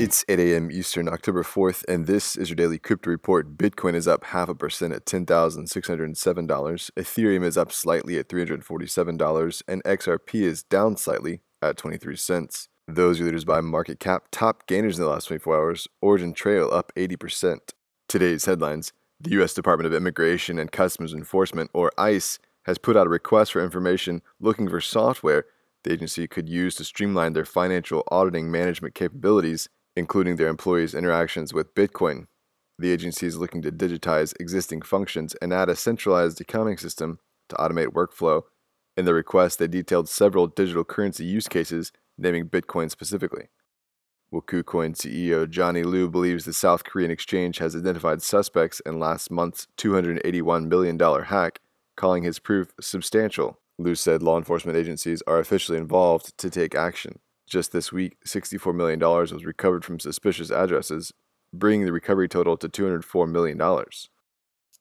It's 8 a.m. Eastern, October 4th, and this is your daily crypto report. Bitcoin is up half a percent at $10,607. Ethereum is up slightly at $347, and XRP is down slightly at 23 cents. Those are leaders by market cap. Top gainers in the last 24 hours Origin Trail up 80%. Today's headlines The U.S. Department of Immigration and Customs Enforcement, or ICE, has put out a request for information looking for software the agency could use to streamline their financial auditing management capabilities including their employees' interactions with Bitcoin. The agency is looking to digitize existing functions and add a centralized accounting system to automate workflow. In the request, they detailed several digital currency use cases, naming Bitcoin specifically. KuCoin CEO Johnny Lyu believes the South Korean exchange has identified suspects in last month's $281 million hack, calling his proof substantial. Liu said law enforcement agencies are officially involved to take action. Just this week, $64 million was recovered from suspicious addresses, bringing the recovery total to $204 million.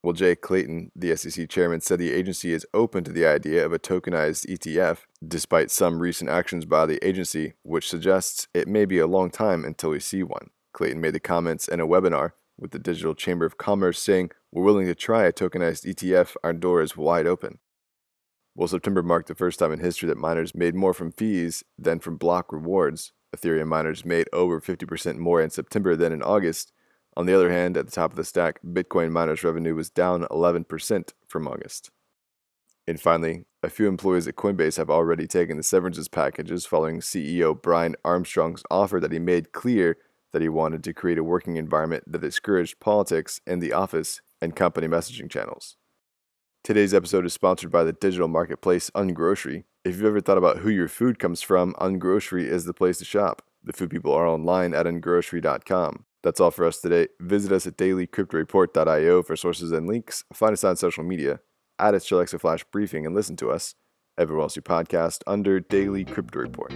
Well, Jay Clayton, the SEC chairman, said the agency is open to the idea of a tokenized ETF, despite some recent actions by the agency, which suggests it may be a long time until we see one. Clayton made the comments in a webinar with the Digital Chamber of Commerce saying, We're willing to try a tokenized ETF, our door is wide open. Well, September marked the first time in history that miners made more from fees than from block rewards. Ethereum miners made over 50% more in September than in August. On the other hand, at the top of the stack, Bitcoin miners' revenue was down 11% from August. And finally, a few employees at Coinbase have already taken the severances packages following CEO Brian Armstrong's offer that he made clear that he wanted to create a working environment that discouraged politics in the office and company messaging channels. Today's episode is sponsored by the digital marketplace Ungrocery. If you've ever thought about who your food comes from, Ungrocery is the place to shop. The food people are online at ungrocery.com. That's all for us today. Visit us at dailycryptoreport.io for sources and links. Find us on social media. Add us to Alexa Flash Briefing and listen to us everywhere else you podcast under Daily Crypto Report.